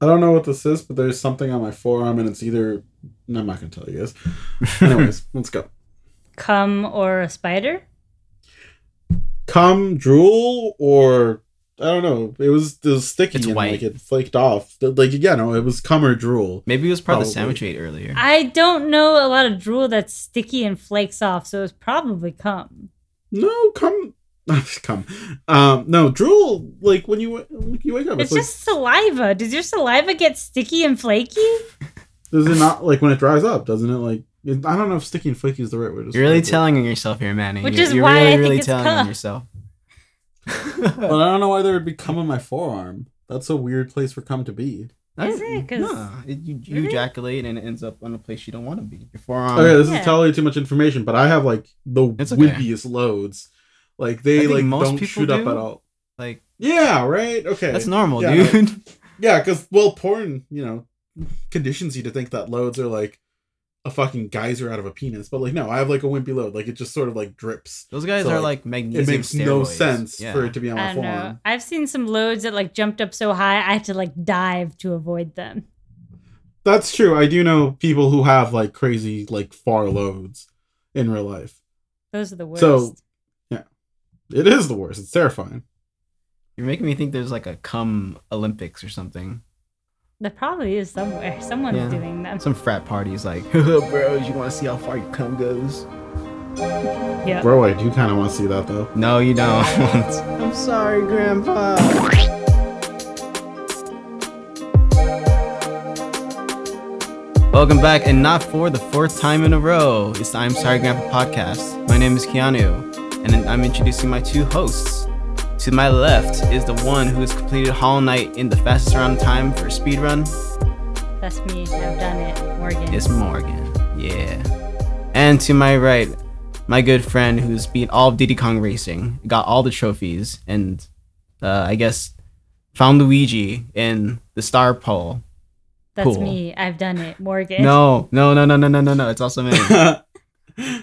I don't know what this is, but there's something on my forearm, and it's either. No, I'm not gonna tell you guys. Anyways, let's go. Cum or a spider? Cum, drool, or I don't know. It was, it was sticky It's and white. like it flaked off. Like again, no, it was cum or drool. Maybe it was part of the sandwich we ate earlier. I don't know a lot of drool that's sticky and flakes off, so it's probably cum. No, cum. cum. Um, no, drool. Like when you like you wake up, It's it's, just saliva. Does your saliva get sticky and flaky? does it not like when it dries up? Doesn't it like? It, I don't know if sticky and flaky is the right word. to You're really it. telling on yourself here, Manny. Which You're- is you're why I really, think really it's telling on yourself. But I don't know why there would be cum on my forearm. That's a weird place for cum to be. Is it? 'Cause- No, it, you, you ejaculate and it ends up on a place you don't want to be. Your forearm. okay, this yeah. is totally too much information, but I have like the It's okay. wimpiest loads. Like they like most don't people shoot up at all. Like Yeah, right. Okay, that's normal, Yeah, no. dude. Yeah, because well, porn, you know, conditions you to think that loads are like a fucking geyser out of a penis, but like no, I have like a wimpy load. Like it just sort of like drips. Those guys So, are like, like magnesium. It makes no sense Yeah. for it to be on my I forearm. I've seen some loads that like jumped up so high I had to like dive to avoid them. That's true. I do know people who have like crazy like far loads in real life. Those are the worst. So- It is the worst. It's terrifying. You're making me think there's like a cum Olympics or something. there probably is somewhere. Someone's Yeah. doing them. Some frat parties like, bros, you want to see how far your cum goes? Yeah. Bro, I do kind of want to see that though. No, you don't. I'm sorry, Grandpa. Welcome back, and not for the fourth time in a row. It's the I'm Sorry Grandpa podcast. My name is Keanu, and then I'm introducing my two hosts. To my left is the one who has completed Hollow Knight in the fastest round of time for a speedrun. That's me. I've done it. Morgan. It's Morgan. Yeah. And to my right, my good friend who's beat all of Diddy Kong Racing, got all the trophies, and uh, I guess found Luigi in the star pole. That's cool. me. I've done it. Morgan. No, no, no, no, no, no, no, no. It's also me.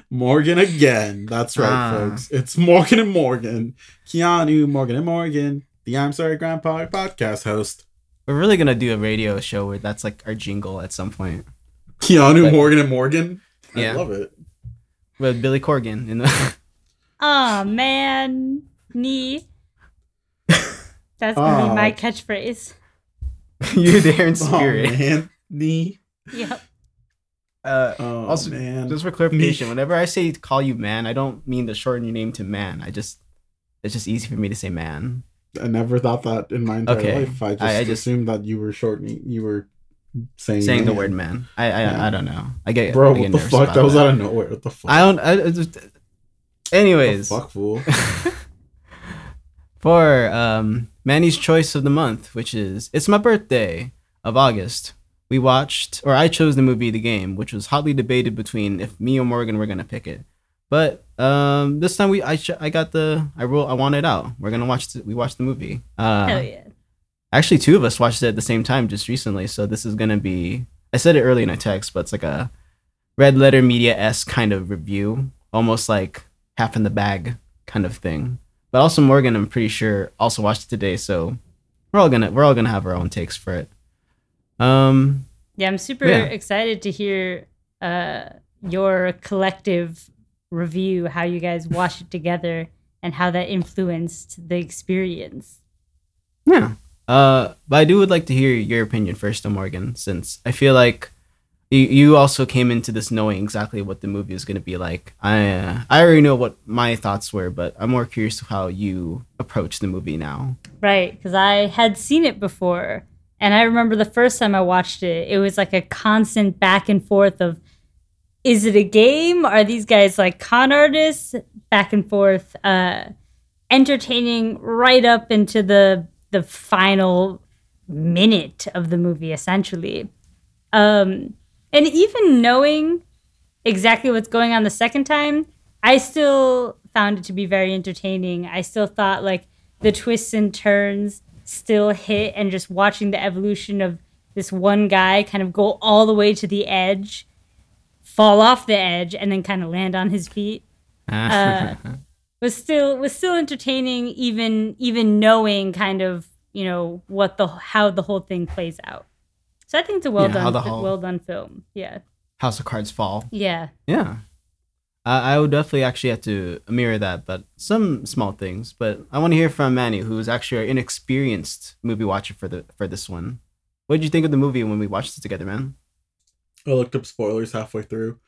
Morgan again. That's right, Ah. folks. It's Morgan and Morgan. Keanu, Morgan and Morgan, the I'm Sorry Grandpa podcast host. We're really gonna do a radio show where that's like our jingle at some point Keanu, But- Morgan and Morgan. I Yeah. love it. with Billy Corgan. In the Oh man. Knee. That's gonna Aw. be my catchphrase. you're there in Oh, spirit. man. Knee. Yep. Uh, Oh, Also, man. Just for clarification, whenever I say call you man, I don't mean to shorten your name to man. I just it's just easy for me to say man. I never thought that in my entire Okay. life. I just, I- I just- assumed that you were shortening, you were saying, Saying the word man. I I, Yeah. I don't know. I get Bro, I what the fuck? about That was out of nowhere. What the fuck? I don't. I, just, anyways, fuck, fool. for um Manny's choice of the month, which is it's my birthday of August. We watched, or I chose the movie The Game, which was hotly debated between if me or Morgan were gonna pick it. But um, this time we I I got the I roll I want it out. We're gonna watch the, we watched the movie. Uh, Hell yeah. Actually, two of us watched it at the same time just recently, so this is gonna be. I said it early in a text, but it's like a red letter media s kind of review, almost like half in the bag kind of thing. But also Morgan, I'm pretty sure, also watched it today, so we're all gonna we're all gonna have our own takes for it. Um, Yeah, I'm super Yeah. excited to hear uh, your collective review, how you guys watched it together, and how that influenced the experience. yeah. Uh, but I do would like to hear your opinion first, though, Morgan, since I feel like you, you also came into this knowing exactly what the movie is going to be like. I uh, I already know what my thoughts were, but I'm more curious to how you approach the movie now. Right, because I had seen it before. And I remember the first time I watched it, it was like a constant back and forth of is it a game? Are these guys like con artists? Back and forth, uh, entertaining right up into the the final minute of the movie, essentially. Um, and even knowing exactly what's going on the second time, I still found it to be very entertaining. I still thought like the twists and turns still hit, and just watching the evolution of this one guy kind of go all the way to the edge, fall off the edge, and then kind of land on his feet uh, was still was still entertaining even even knowing kind of you know what the how the whole thing plays out. So I think it's a well Yeah, done, whole- well done film. Yeah, House of Cards fall. yeah. Yeah. I, I would definitely actually have to mirror that, but some small things. But I want to hear from Manny, who's actually an inexperienced movie watcher for the for this one. What did you think of the movie when we watched it together, man? I looked up spoilers halfway through.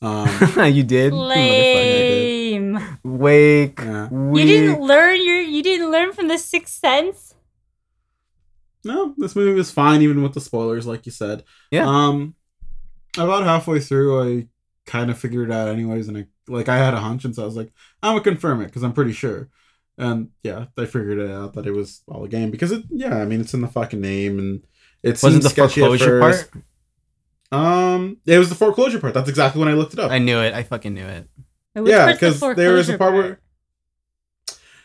Um, you did? You motherfucker. Lame. Wake. Yeah. You didn't learn your you didn't learn from the Sixth Sense. no, this movie was fine even with the spoilers, like you said. Yeah. Um, about halfway through, I kind of figured it out anyways, and I like I had a hunch, and so I was like, I'm gonna confirm it because I'm pretty sure. And yeah, I figured it out that it was all a game because it. Yeah, I mean it's in the fucking name, and it Wasn't the sketchy at foreclosure first. part? Um, it was the foreclosure part. That's exactly when I looked it up. I knew it. I fucking knew it. Which Yeah, because the 'cause there was a foreclosure part where-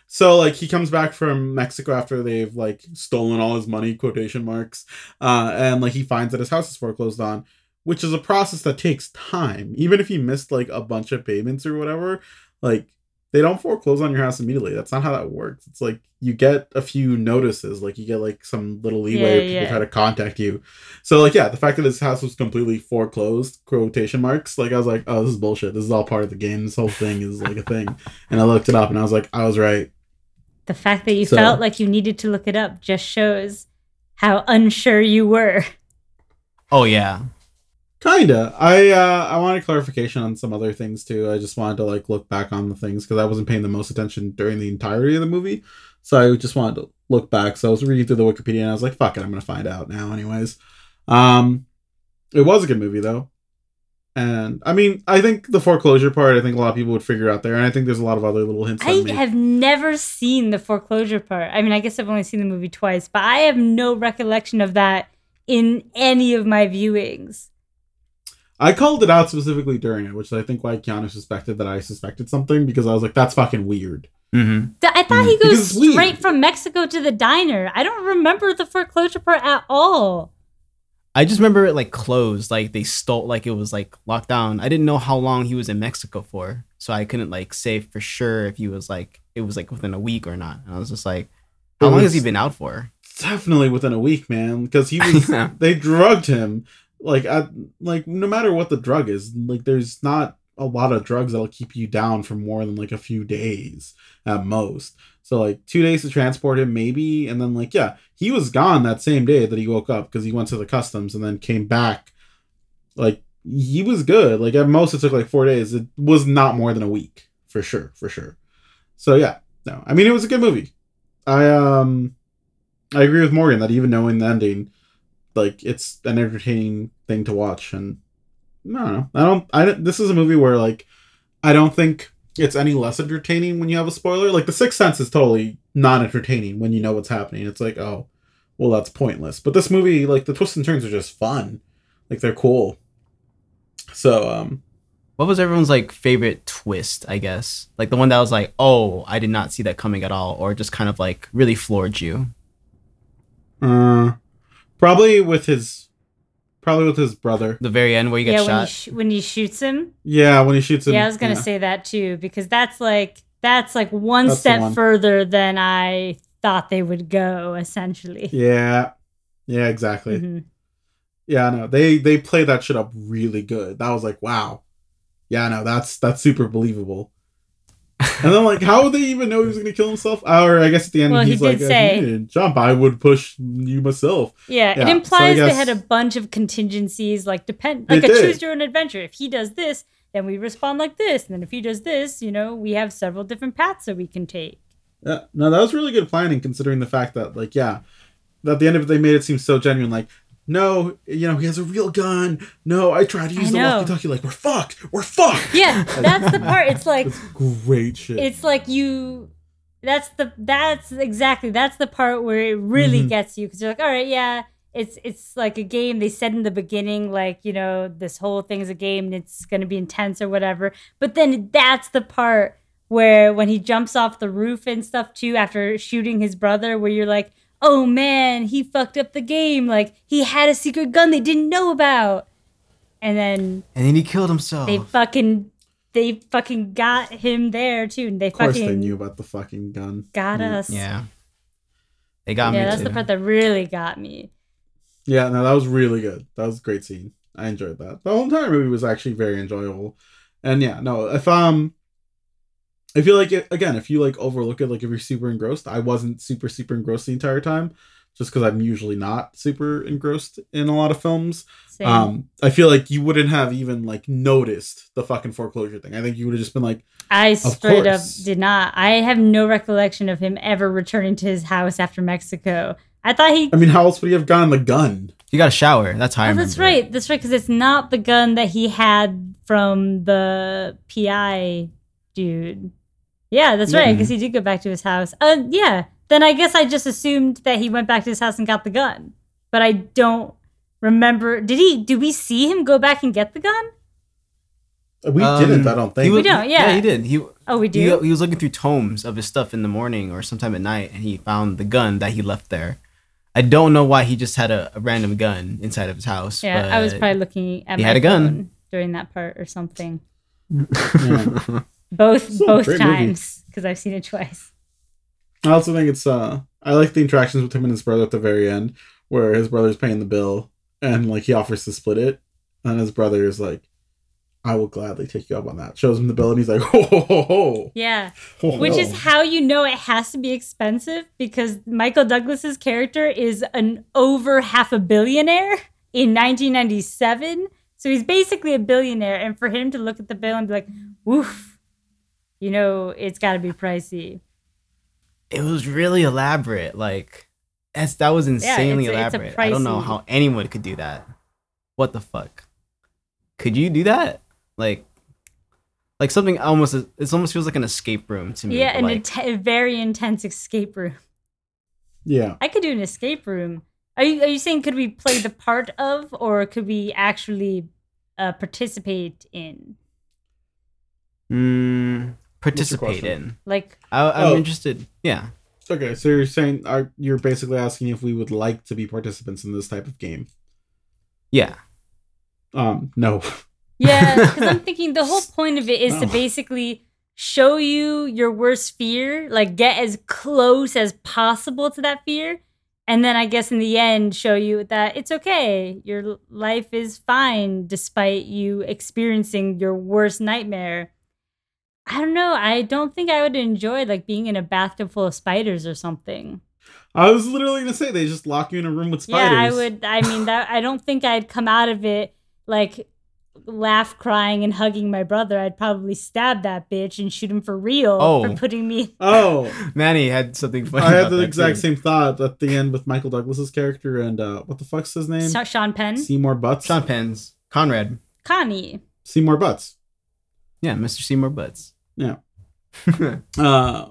So like he comes back from Mexico after they've like stolen all his money, quotation marks, uh, and like he finds that his house is foreclosed on, which is a process that takes time. Even if you missed like a bunch of payments or whatever, like they don't foreclose on your house immediately. That's not how that works. It's like you get a few notices, like you get like some little leeway Yeah, people yeah. try to contact you. So like yeah, the fact that this house was completely foreclosed, quotation marks, like I was like, oh, this is bullshit. This is all part of the game. This whole thing is like a thing. And I looked it up and I was like, I was right. The fact that you So- felt like you needed to look it up just shows how unsure you were. Oh yeah. Kinda. I uh I wanted clarification on some other things too. I just wanted to like look back on the things because I wasn't paying the most attention during the entirety of the movie. So I just wanted to look back. So I was reading through the Wikipedia and I was like, fuck it, I'm gonna find out now anyways. Um it was a good movie though. And I mean, I think the foreclosure part, I think a lot of people would figure out there, and I think there's a lot of other little hints. I have never seen the foreclosure part. I mean, I guess I've only seen the movie twice, but I have no recollection of that in any of my viewings. I called it out specifically during it, which I think why Keanu suspected that I suspected something because I was like, that's fucking weird. Mm-hmm. I thought he Mm. Because goes it's weird. straight from Mexico to the diner. I don't remember the foreclosure part at all. I just remember it like closed, like they stole, like it was like locked down. I didn't know how long he was in Mexico for, so I couldn't like say for sure if he was like it was like within a week or not. And I was just like, how long has he been out for? Definitely within a week, man, because he was they drugged him like at like no matter what the drug is, like there's not a lot of drugs that'll keep you down for more than like a few days at most. So like two days to transport him maybe, and then like yeah, he was gone that same day that he woke up because he went to the customs and then came back. Like he was good. Like at most it took like four days. It was not more than a week for sure, for sure. So yeah, no, I mean it was a good movie. I um I agree with Morgan that even knowing the ending, like it's an entertaining thing to watch, and I don't know. I don't. I don't- this is a movie where like I don't think it's any less entertaining when you have a spoiler. Like The Sixth Sense is totally not entertaining when you know what's happening. It's like oh, well that's pointless. But this movie, like the twists and turns are just fun. Like they're cool. So um What was everyone's like favorite twist? I guess like the one that was like, oh, I did not see that coming at all, or just kind of like really floored you. uh probably with his probably with his brother. The very end where you get yeah, when he, shot. sh- when he shoots him. Yeah, when he shoots him. yeah, I was gonna yeah. say that too because that's like that's like one That's step one. further than I thought they would go. Essentially. Yeah. Yeah, exactly. Mhm. Yeah, no, they they play that shit up really good. That was like, wow. Yeah, no, that's that's super believable. And then like, how would they even know he was gonna kill himself? Or I guess at the end Well, he he's did like, uh, say- you didn't jump, I would push you myself. Yeah, it Yeah, so implies they had a bunch of contingencies, like depend, like a did. choose your own adventure. If he does this, then we respond like this, and then if he does this, you know, we have several different paths that we can take. Yeah, no, that was really good planning considering the fact that like, yeah, at the end of it they made it seem so genuine. Like, no, you know, he has a real gun. No, I tried to use the walkie-talkie. Like, we're fucked. We're fucked. Yeah, that's the part. It's like It's great shit. it's like you. That's the that's exactly that's the part where it really Mhm. gets you because you're like, all right, yeah, it's it's like a game. They said in the beginning, like you know, this whole thing is a game and it's gonna be intense or whatever. But then that's the part where when he jumps off the roof and stuff too after shooting his brother, where you're like, oh man, he fucked up the game. Like he had a secret gun they didn't know about, and then and then he killed himself. they fucking they fucking got him there too, and they of course fucking they knew about the fucking gun. got Yeah. us. yeah. They got yeah, me Yeah, that's too. the part that really got me. Yeah, no, that was really good. That was a great scene. I enjoyed that. The whole entire movie was actually very enjoyable. And yeah, no, if um I feel like it, again, if you like overlook it, like if you're super engrossed, I wasn't super super engrossed the entire time, just because I'm usually not super engrossed in a lot of films. Same. Um, I feel like you wouldn't have even like noticed the fucking foreclosure thing. I think you would have just been like, I straight up did not. I have no recollection of him ever returning to his house after Mexico. I thought he. I mean, how else would he have gotten the gun? He got a shower. That's how I Oh, remember. that's it. right. That's right. Because it's not the gun that he had from the PI dude. Yeah, that's right. Because he did go back to his house. Uh, yeah. Then I guess I just assumed that he went back to his house and got the gun, but I don't remember. Did he? Did we see him go back and get the gun? We Um, didn't. I don't think. He We was- don't, yeah. he did. He Oh, we he, do. he was looking through tomes of his stuff in the morning or sometime at night, and he found the gun that he left there. I don't know why he just had a, a random gun inside of his house. yeah, I was probably looking at he my had a gun. during that part or something. Yeah. Both both times because I've seen it twice. I also think it's uh I like the interactions with him and his brother at the very end, where his brother's paying the bill and like he offers to split it, and his brother is like, "I will gladly take you up on that." Shows him the bill and he's like, "Ho ho ho ho!" Yeah. ho, Which ho." is how you know it has to be expensive because Michael Douglas's character is an over half a billionaire in 1997. So he's basically a billionaire. And for him to look at the bill and be like, woof, you know, it's got to be pricey. it was really elaborate. Like that's that was insanely it's a- it's a elaborate. I don't know how anyone could do that. What the fuck? Could you do that? Like, like something almost it almost feels like an escape room to me. Yeah, but an like, int- a very intense escape room. yeah. I could do an escape room. Are you, are you saying could we play the part of or could we actually uh, participate in? mm, participate in. Like, I, I'm Oh. interested. Yeah. Okay, so you're saying are you're basically asking if we would like to be participants in this type of game? Yeah. Um, no. Yeah, because I'm thinking the whole point of it is to basically show you your worst fear, like get as close as possible to that fear. And then I guess in the end, show you that it's okay. Your life is fine despite you experiencing your worst nightmare. I don't know. I don't think I would enjoy like being in a bathtub full of spiders or something. I was literally gonna say they just lock you in a room with spiders. Yeah, I would. I mean, that I don't think I'd come out of it like laugh, crying, and hugging my brother. I'd probably stab that bitch and shoot him for real Oh. for putting me. Oh, Manny had something funny. I had the that, exact too. same thought at the end with Michael Douglas's character and uh, what the fuck's his name? Sa- Sean Penn, Seymour Butts. Sean Penn's Conrad. Connie. Seymour Butts. Yeah, Mr. Seymour Butts. Yeah. Uh,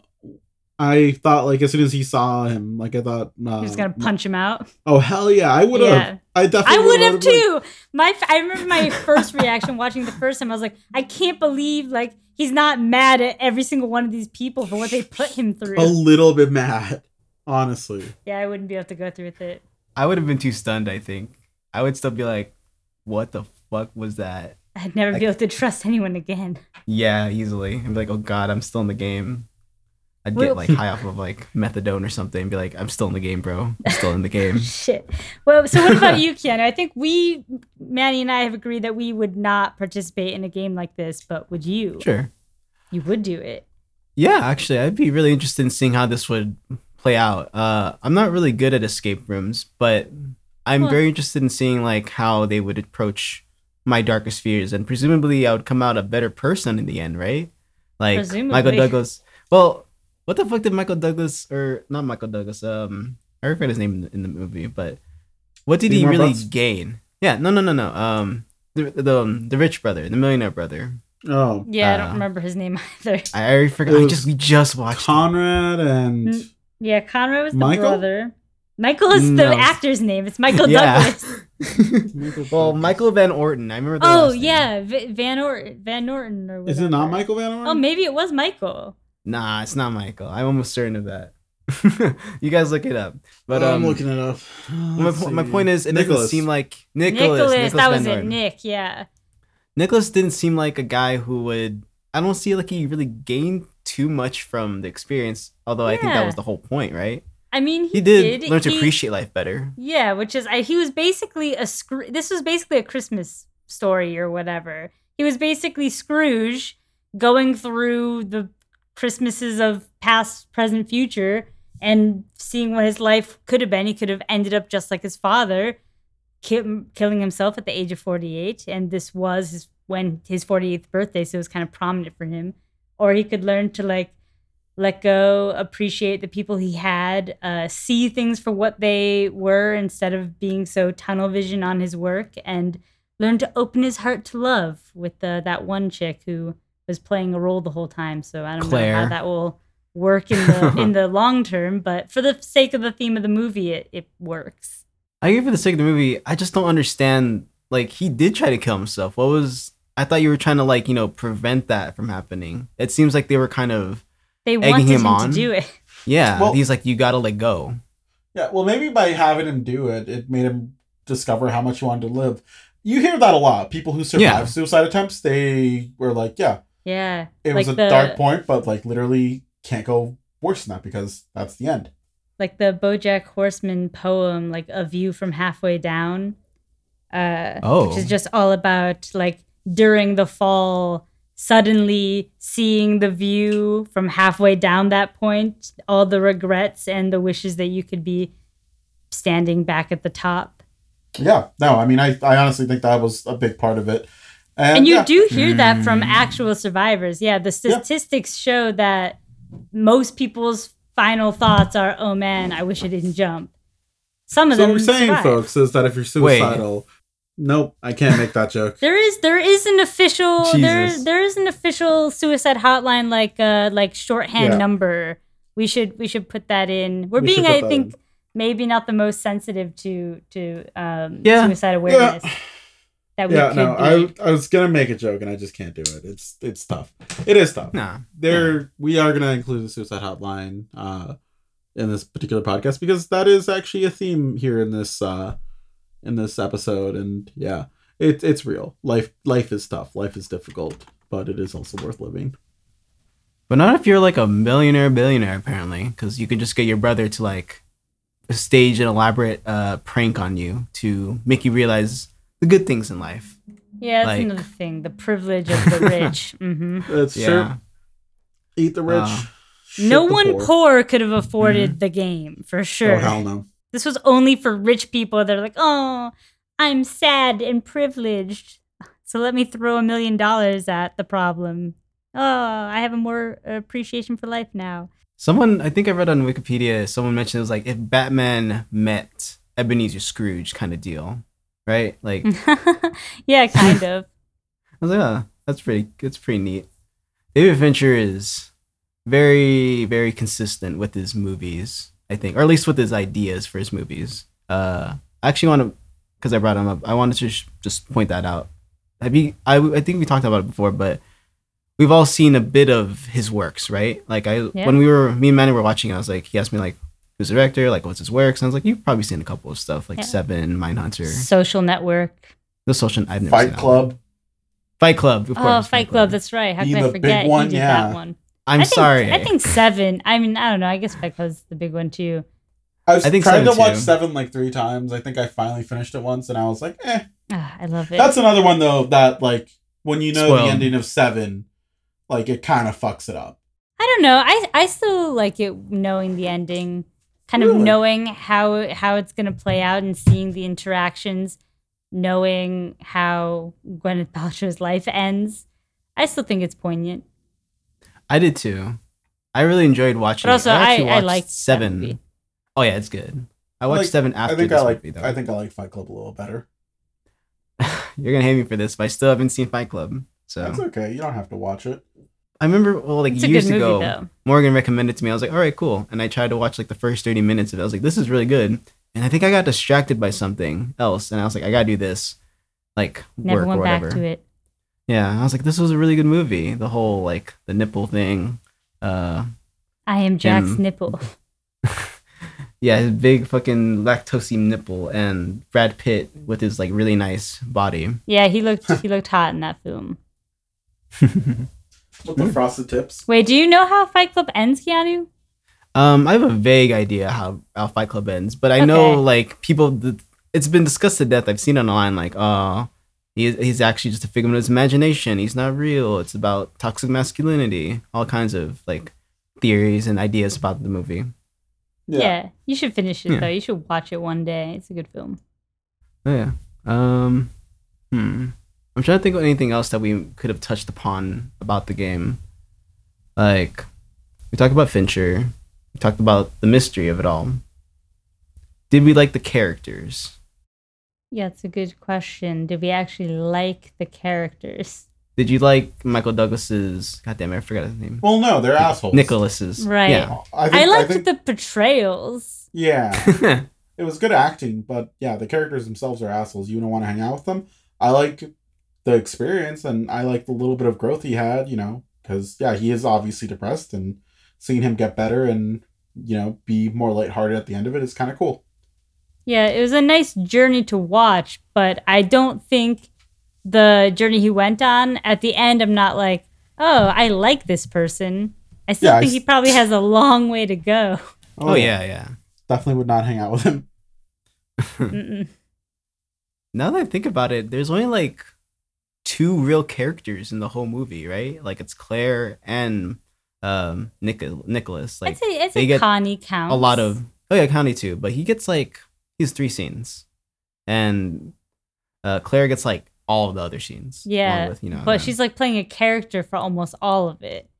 I thought like as soon as he saw him, like I thought uh, He was gonna punch him out. Oh hell yeah, I would have. Yeah. I definitely. I would have would've, like- too. My, f- I remember my first reaction watching the first time. I was like, I can't believe like he's not mad at every single one of these people for what they put him through. a little bit mad, honestly. Yeah, I wouldn't be able to go through with it. I would have been too stunned, I think. I would still be like, what the fuck was that? I'd never be able to trust anyone again. Yeah, easily. And be like, oh god, I'm still in the game. I'd get like high off of like methadone or something and be like, I'm still in the game, bro. I'm still in the game. Shit. Well, so what about you, Keanu? I think we, Manny and I, have agreed that we would not participate in a game like this, but would you? Sure. You would do it. Yeah, actually, I'd be really interested in seeing how this would play out. Uh, I'm not really good at escape rooms, but I'm Well- very interested in seeing like how they would approach my darkest fears, and presumably I would come out a better person in the end, right? Like Michael Douglas. Well, what the fuck did Michael Douglas or not Michael Douglas? Um, I forget his name in the, in the movie, but what did he really Butts? gain? Yeah, no, no, no, no. Um, the the um, the rich brother, the millionaire brother. Oh, Yeah, I don't Uh, remember his name either. I already forgot. I just we just watched. it. Conrad and Mm. Yeah, Conrad was the Michael? brother. Michael is No. the actor's name. It's Michael Yeah. Douglas. Michael Well, Michael Van Orton. I remember. The Oh last yeah, v- Van Orton. Van Norton or Is it not. Michael Van Orn? Oh, maybe it was Michael. Nah, it's not Michael. I'm almost certain of that. you guys look it up. But Oh, um, I'm looking it up. my, po- my point is, it doesn't seem like Nicholas. Nicholas. Nicholas that was Van it. Orton. Nick. Yeah. Nicholas didn't seem like a guy who would. I don't see like he really gained too much from the experience. Although I think that was the whole point, right? I mean, he, He did, learn to He- appreciate life better. Yeah, which is I, he was basically a this was basically a Christmas story or whatever. He was basically Scrooge going through the Christmases of past, present, future and seeing what his life could have been. He could have ended up just like his father, ki- killing himself at the age of 48 and this was his when his 48th birthday, so it was kind of prominent for him. Or he could learn to like let go, appreciate the people he had, uh, see things for what they were instead of being so tunnel vision on his work, and learn to open his heart to love with uh, that one chick who was playing a role the whole time. So I don't know how that will work in the in the long term, but for the sake of the theme of the movie, it, it works. I agree for the sake of the movie. I just don't understand. Like he did try to kill himself. What was? I thought you were trying to like you know prevent that from happening. It seems like they were kind of They Egging wanted him him, on? to do it. yeah. Well- he's like you gotta let go. Yeah, well, maybe by having him do it, it made him discover how much he wanted to live. You hear that a lot. People who survive Yeah. suicide attempts, they were like, yeah, Yeah, it was a dark point, but like literally can't go worse than that because that's the end. like the BoJack Horseman poem, like "A View from Halfway Down," uh, Oh. which is just all about like during the fall, suddenly seeing the view from halfway down that point, all the regrets and the wishes that you could be standing back at the top. Yeah, no, I mean, I, I honestly think that was a big part of it. And, And you yeah, do hear that from Mm. actual survivors. Yeah, the Yeah. statistics show that most people's final thoughts are, "Oh man, I wish I didn't jump." Some of So them. what we're saying, survive. folks, is that if you're Wait. Suicidal, nope, I can't make that joke. There is there is an official there there is an official suicide hotline like uh like shorthand Yeah. number. We should we should put that in. We're We being I think in. maybe not the most sensitive to to um Yeah. suicide awareness that we yeah, could no, be. I I was gonna make a joke and I just can't do it. It's it's tough. It is tough. Nah. There, we are gonna include the suicide hotline uh, in this particular podcast because that is actually a theme here in this uh, in this episode, and yeah, it, it's real. Life life is tough. Life is difficult, but it is also worth living. But not if you're like a millionaire billionaire apparently, because you can just get your brother to like stage an elaborate uh, prank on you to make you realize the good things in life. yeah, that's like- another thing. The privilege of the rich. hmm That's Yeah. true. Eat the rich. Uh, No the one poor. poor could have afforded the game for sure. Oh hell no. This was only for rich people that are like, oh, I'm sad and privileged. So let me throw a million dollars at the problem. Oh, I have a more appreciation for life now. Someone, I think I read on Wikipedia, someone mentioned it was like if Batman met Ebenezer Scrooge kind of deal, right? Like, yeah, kind of. I was like, oh, that's pretty, it's pretty neat. David Fincher is very, very consistent with his movies, I think, or at least with his ideas for his movies. Uh, I actually want to, because I brought him up, I wanted to sh- just point that out. Have you, I, I think we talked about it before, but we've all seen a bit of his works, right? Like I, Yeah. when we were, me and Manny were watching, I was like, he asked me like, who's the director? Like, what's his works? And I was like, you've probably seen a couple of stuff, like Yeah. Seven, Mindhunter, Social network. The Social. I've never Fight that Club. one. Fight Club, of Oh, course. Fight Club. That's right. How Be can the I big forget? one, you did yeah. that one. I'm I think, sorry. I think seven. I mean, I don't know. I guess Fight Club's the big one too. I was I think trying to watch too. Seven like three times. I think I finally finished it once, and I was like, eh. Ah, I love it. That's another one though that like when you know Spoiled. the ending of Seven, like it kind of fucks it up. I don't know. I I still like it knowing the ending, kind of knowing how how it's gonna play out and seeing the interactions, knowing how Gwyneth Paltrow's life ends. I still think it's poignant. I did too. I really enjoyed watching. But also, it. I actually I watched liked that Seven. movie. Oh yeah, it's good. I watched Like, Seven after I think this I like. movie though. I think I like Fight Club a little better. You're gonna hate me for this, but I still haven't seen Fight Club. So That's okay. You don't have to watch it. I remember, well, like It's years movie ago, though. Morgan recommended it to me. I was like, all right, cool. And I tried to watch like the first 30 minutes of it. I was like, this is really good. And I think I got distracted by something else. And I was like, I gotta do this, like Never work went or back to it. Yeah, I was like, this was a really good movie. The whole like the nipple thing. Uh, I am Jack's Him. nipple. yeah, his big fucking lactosey nipple, and Brad Pitt with his like really nice body. Yeah, he looked he looked hot in that film. With the frosted tips. Wait, do you know how Fight Club ends, Keanu? Um, I have a vague idea how, how Fight Club ends, but I know like people. th- It's been discussed to death. I've seen it online. Like, oh, he, he's actually just a figment of his imagination. He's not real. It's about toxic masculinity. All kinds of like theories and ideas about the movie. Yeah. you should finish it Yeah. though. You should watch it one day. It's a good film. Oh, yeah. Um. Hmm. I'm trying to think of anything else that we could have touched upon about the game. Like, we talked about Fincher. We talked about the mystery of it all. Did we like the characters? Yeah, it's a good question. Did we actually like the characters? Did you like Michael Douglas's? God damn it, I forgot his name. Well, no, they're assholes. Nicholas's. Right. Yeah. I, think, I liked think, the portrayals. Yeah, it was good acting, but yeah, the characters themselves are assholes. You don't want to hang out with them. I like the experience, and I like the little bit of growth he had. You know, because yeah, he is obviously depressed, and seeing him get better and you know be more lighthearted at the end of it is kind of cool. Yeah, it was a nice journey to watch, but I don't think the journey he went on at the end, I'm not like, oh, I like this person. I still Yeah, think s- he probably has a long way to go. oh yeah, yeah. definitely would not hang out with him. Now that I think about it, there's only like two real characters in the whole movie, right? Like it's Claire and um Nic- Nicholas. Like I'd say, I'd they say get Connie counts. a lot of oh yeah, Connie too, but he gets like he has three scenes, and uh Claire gets like all of the other scenes. Yeah, with, you know, but she's like playing a character for almost all of it.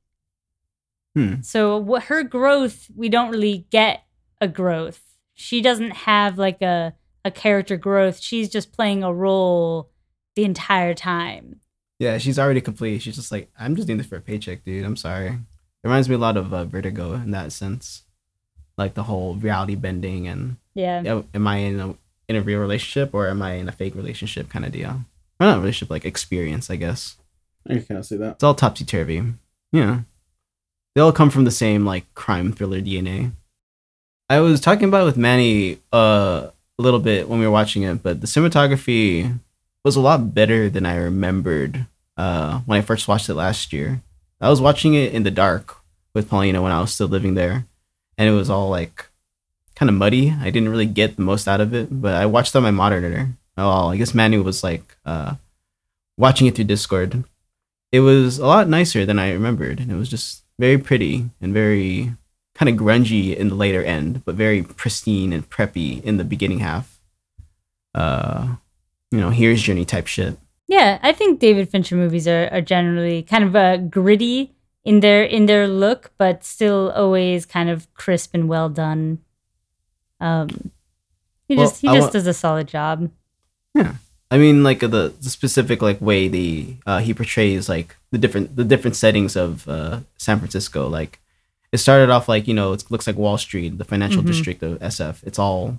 Hmm. So what her growth, we don't really get a growth. She doesn't have like a a character growth. She's just playing a role the entire time. yeah, she's already complete. She's just like I'm just doing this for a paycheck, dude. I'm sorry. It reminds me a lot of uh, Vertigo in that sense, like the whole reality bending and Yeah. yeah, am I in a in a real relationship or am I in a fake relationship kind of deal? Or not relationship, like experience, I guess. I can see that. It's all topsy turvy. Yeah, they all come from the same like crime thriller DNA. I was talking about it with Manny uh, a little bit when we were watching it, but the cinematography was a lot better than I remembered uh, when I first watched it last year. I was watching it in the dark with Paulina when I was still living there, and it was all like kind of muddy. I didn't really get the most out of it, but I watched on my monitor. Oh, I guess Manu was like uh, watching it through Discord. It was a lot nicer than I remembered, and it was just very pretty and very kind of grungy in the later end, but very pristine and preppy in the beginning half. Uh, you know, hero's journey type shit. Yeah, I think David Fincher movies are, are generally kind of uh, gritty in their in their look, but still always kind of crisp and well done. Um, he Well, just he I just wa- does a solid job. Yeah, I mean, like the, the specific like way the uh, he portrays like the different the different settings of uh, San Francisco. Like it started off like you know it looks like Wall Street, the financial Mhm. district of SF. It's all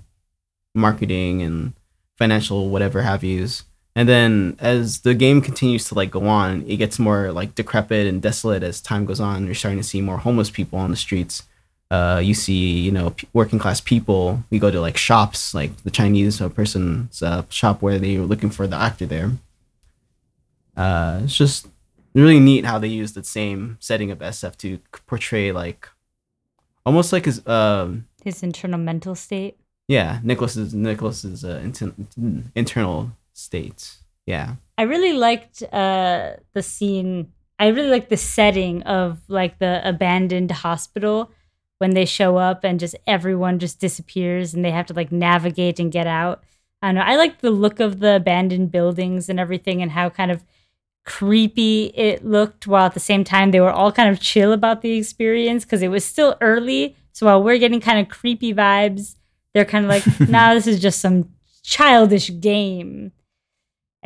marketing and financial whatever have yous. And then as the game continues to like go on, it gets more like decrepit and desolate as time goes on. You're starting to see more homeless people on the streets. Uh, you see, you know, p- working class people. We go to like shops, like the Chinese person's uh, shop where they were looking for the actor there. Uh, it's just really neat how they use the same setting of SF to portray like almost like his um His internal mental state. yeah Nicholas's Nicholas's uh, inter- internal state. Yeah. I really liked uh, the scene. I really liked the setting of like the abandoned hospital when they show up and just everyone just disappears and they have to like navigate and get out. I don't know. I like the look of the abandoned buildings and everything and how kind of creepy it looked while at the same time they were all kind of chill about the experience because it was still early. So while we're getting kind of creepy vibes, they're kind of like, nah, this is just some childish game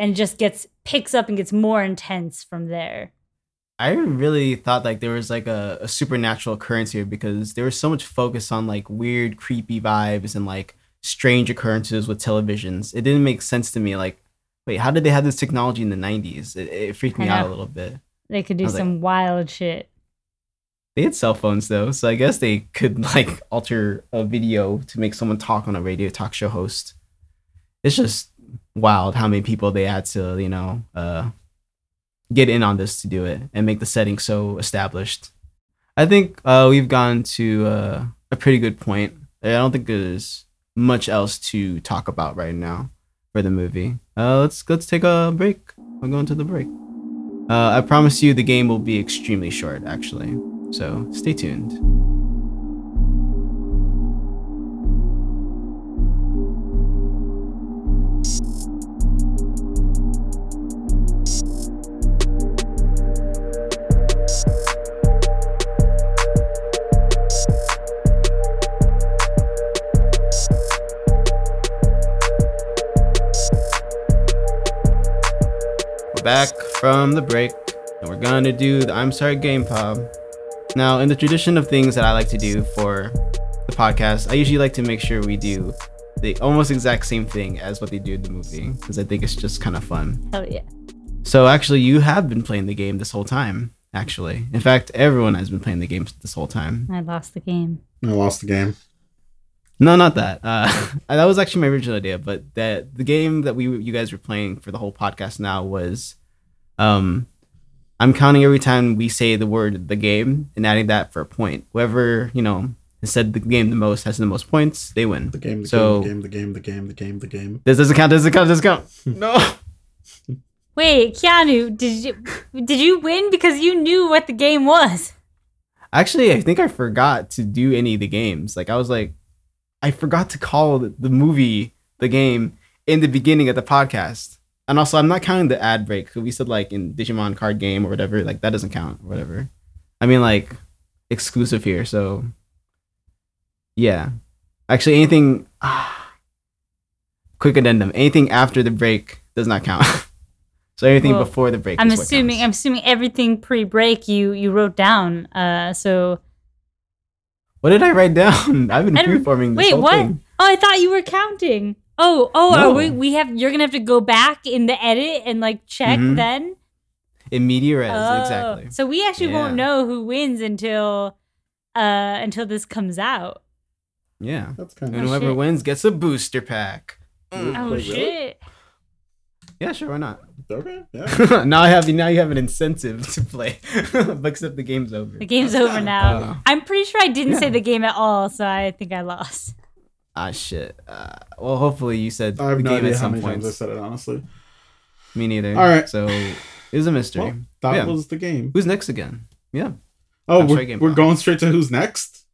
and just gets picks up and gets more intense from there. I really thought like there was like a, a supernatural occurrence here because there was so much focus on like weird, creepy vibes and like strange occurrences with televisions. It didn't make sense to me. Like, wait, how did they have this technology in the '90s? It, it freaked me out a little bit. They could do was like- some wild shit. They had cell phones though, so I guess they could like alter a video to make someone talk on a radio talk show host. It's just wild how many people they had to, you know, uh, get in on this to do it and make the setting so established. I think uh, we've gone to uh, a pretty good point. I don't think there's much else to talk about right now for the movie. Uh, let's let's take a break. We're going to the break. Uh, I promise you, the game will be extremely short, actually. So stay tuned. From the break, and we're gonna do the I'm Sorry Game Pub. Now, in the tradition of things that I like to do for the podcast, I usually like to make sure we do the almost exact same thing as what they do in the movie, because I think it's just kind of fun. Hell yeah. So, actually, you have been playing the game this whole time. Actually, in fact, everyone has been playing the game this whole time. I lost the game. I lost the game. No, not that. Uh, that was actually my original idea, but that the game that we you guys were playing for the whole podcast now was, um, I'm counting every time we say the word the game and adding that for a point. Whoever you know has said the game the most has the most points, they win. The game, the So- game, the game, the game, the game, the game, the game. This doesn't count. Doesn't count. Doesn't count. No. Wait, Keanu, did you did you win because you knew what the game was? Actually, I think I forgot to do any of the games. Like I was like, I forgot to call the, the movie the game in the beginning of the podcast. And also, I'm not counting the ad break. We said like in Digimon card game or whatever, like that doesn't count or whatever. I mean, like exclusive here. So yeah, actually, anything. Ah, quick addendum: anything after the break does not count. so anything Well, before the break. I'm is what assuming I'm assuming everything pre-break you you wrote down. Uh, so What did I write down? I've been don't- this wait, whole what? thing. Oh, I thought you were counting. Oh, oh, No. are we we have you're gonna have to go back in the edit and like check Mhm. then. In media res, Oh, exactly. So we actually won't know who wins until uh until this comes out. Yeah. That's kind of. And Oh, whoever shit. wins gets a booster pack. Mm. Oh Wait, really? shit! Yeah, sure, why not? okay. Yeah. now I have now you have an incentive to play. Except the game's over. The game's over now. Uh, I'm pretty sure I didn't say the game at all, so I think I lost. Ah shit. Uh, well hopefully you said I have the no game idea at how some many point. times I said it. Honestly. Me neither. All right. So it's a mystery. Well, that Yeah. was the game. Who's next again? Yeah. Oh, I'm we're, Game we're going straight to who's next.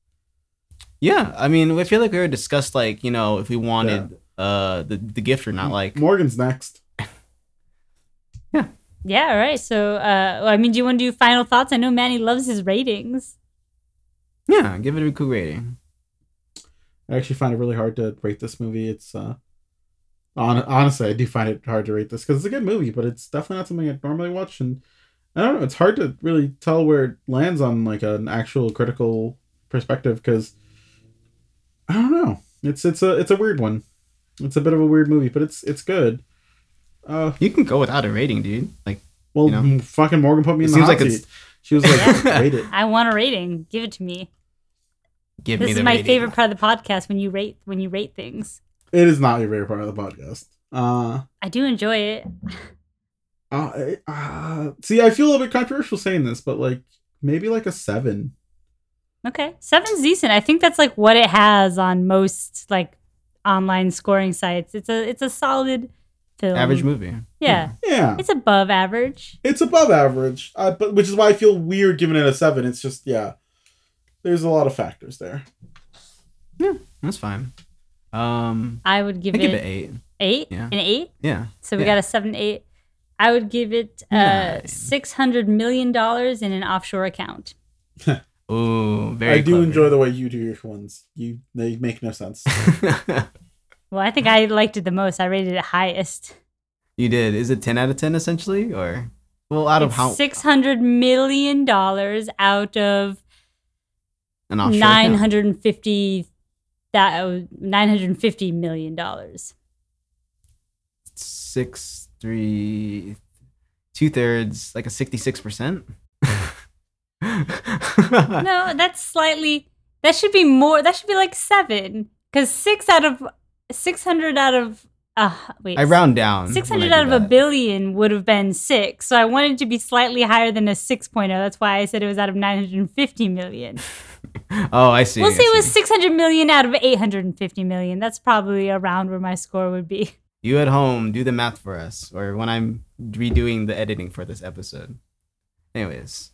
Yeah. I mean I feel like we already discussed like, you know, if we wanted uh the, the gift or not like Morgan's next. Yeah, Yeah, all right. So, uh, I mean, do you want to do final thoughts? I know Manny loves his ratings. Yeah, give it a cool rating. I actually find it really hard to rate this movie. It's uh, on, honestly, I do find it hard to rate this because it's a good movie, but it's definitely not something I normally watch, and I don't know. It's hard to really tell where it lands on like an actual critical perspective because I don't know. It's it's a it's a weird one. It's a bit of a weird movie, but it's it's good. Uh, You can go without a rating, dude. Like well, You know? fucking Morgan put me It in the seems hot like seat. it's- She was like, Yeah. "Rate it." I want a rating. Give it to me. Give This me is my rating. favorite part of the podcast when you rate when you rate things. It is not your favorite part of the podcast. Uh, I do enjoy it. uh, uh, see, I feel a little bit controversial saying this, but like maybe like a seven. Okay, seven's decent. I think that's like what it has on most like online scoring sites. It's a it's a solid film. Average movie. Yeah, Yeah, it's above average. it's above average, uh, but which is why I feel weird giving it a seven. It's just yeah, there's a lot of factors there. Yeah, that's fine. Um I would give I it, give it eight. eight. Yeah. An eight. Yeah. So we Yeah. got a seven eight. I would give it uh, six hundred million dollars in an offshore account. Ooh, very I do clever. enjoy the way you do your ones. You they make no sense. Well, I think I liked it the most. I rated it highest. you did. Is it ten out of ten essentially? Or well out of how Six hundred million dollars out of an offshore nine hundred and fifty that nine hundred and fifty million dollars. six three two thirds, like a sixty six percent. No, that's slightly. That should be more. That should be like seven, because six out of six hundred out of. Uh, wait. I round down. Six when I hundred do out of a billion would have been six. So I wanted to be slightly higher than a 6.0. That's why I said it was out of 950 million. oh, I see. We'll say it was 600 million out of 850 million. That's probably around where my score would be. You at home, do the math for us, or when I'm redoing the editing for this episode. Anyways,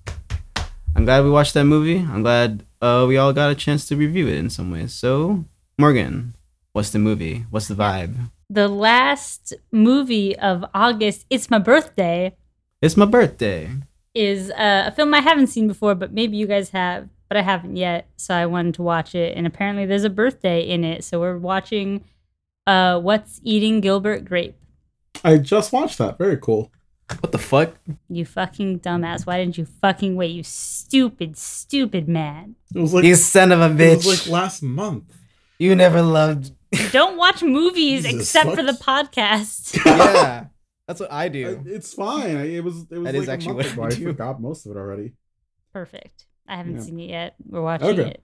I'm glad we watched that movie. I'm glad uh, we all got a chance to review it in some ways. So, Morgan, what's the movie? What's the vibe? The last movie of August, It's My Birthday, It's my birthday. is uh, a film I haven't seen before, but maybe you guys have, but I haven't yet. So I wanted to watch it. And apparently there's a birthday in it. So we're watching uh, What's Eating Gilbert Grape. I just watched that. Very cool. What the fuck? You fucking dumbass. Why didn't you fucking wait, you stupid, stupid man? It was like You son of a bitch. it bitch. was like last month. you never loved. Don't watch movies Jesus, except for the podcast. yeah, that's what I I- do. It's fine. I, it was it was That like is a actually month what ago. I I forgot most of it already. Perfect. I haven't Yeah. seen it yet. We're watching Okay. it.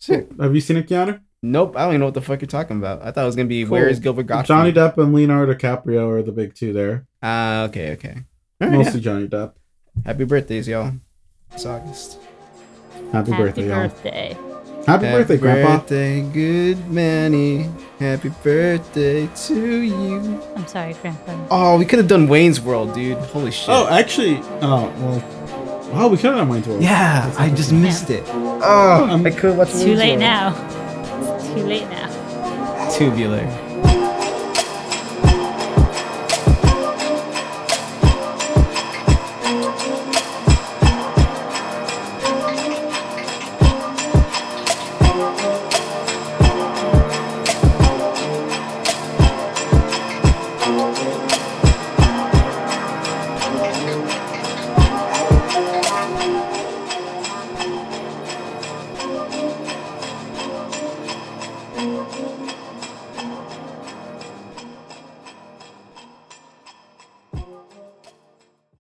Shit. Have you seen it, Keanu? Nope, I don't even know what the fuck you're talking about. I thought it was gonna be Cool. where is Gilbert Gottfried? Johnny Depp and Leonardo DiCaprio are the big two there. Ah, okay, okay. All right, Mostly Johnny Depp. Happy birthdays, y'all. It's August. Happy, Happy birthday, y'all. birthday. Happy, birthday, Grandpa. Happy birthday, good Manny. Happy birthday to you. I'm sorry, Grandpa. Oh, we could have done Wayne's World, dude. Holy shit. Oh, actually, oh well. Oh, we could have done Wayne's World. yeah, I just missed it. Oh, I could watch It's too late now. It's too late now. Tubular.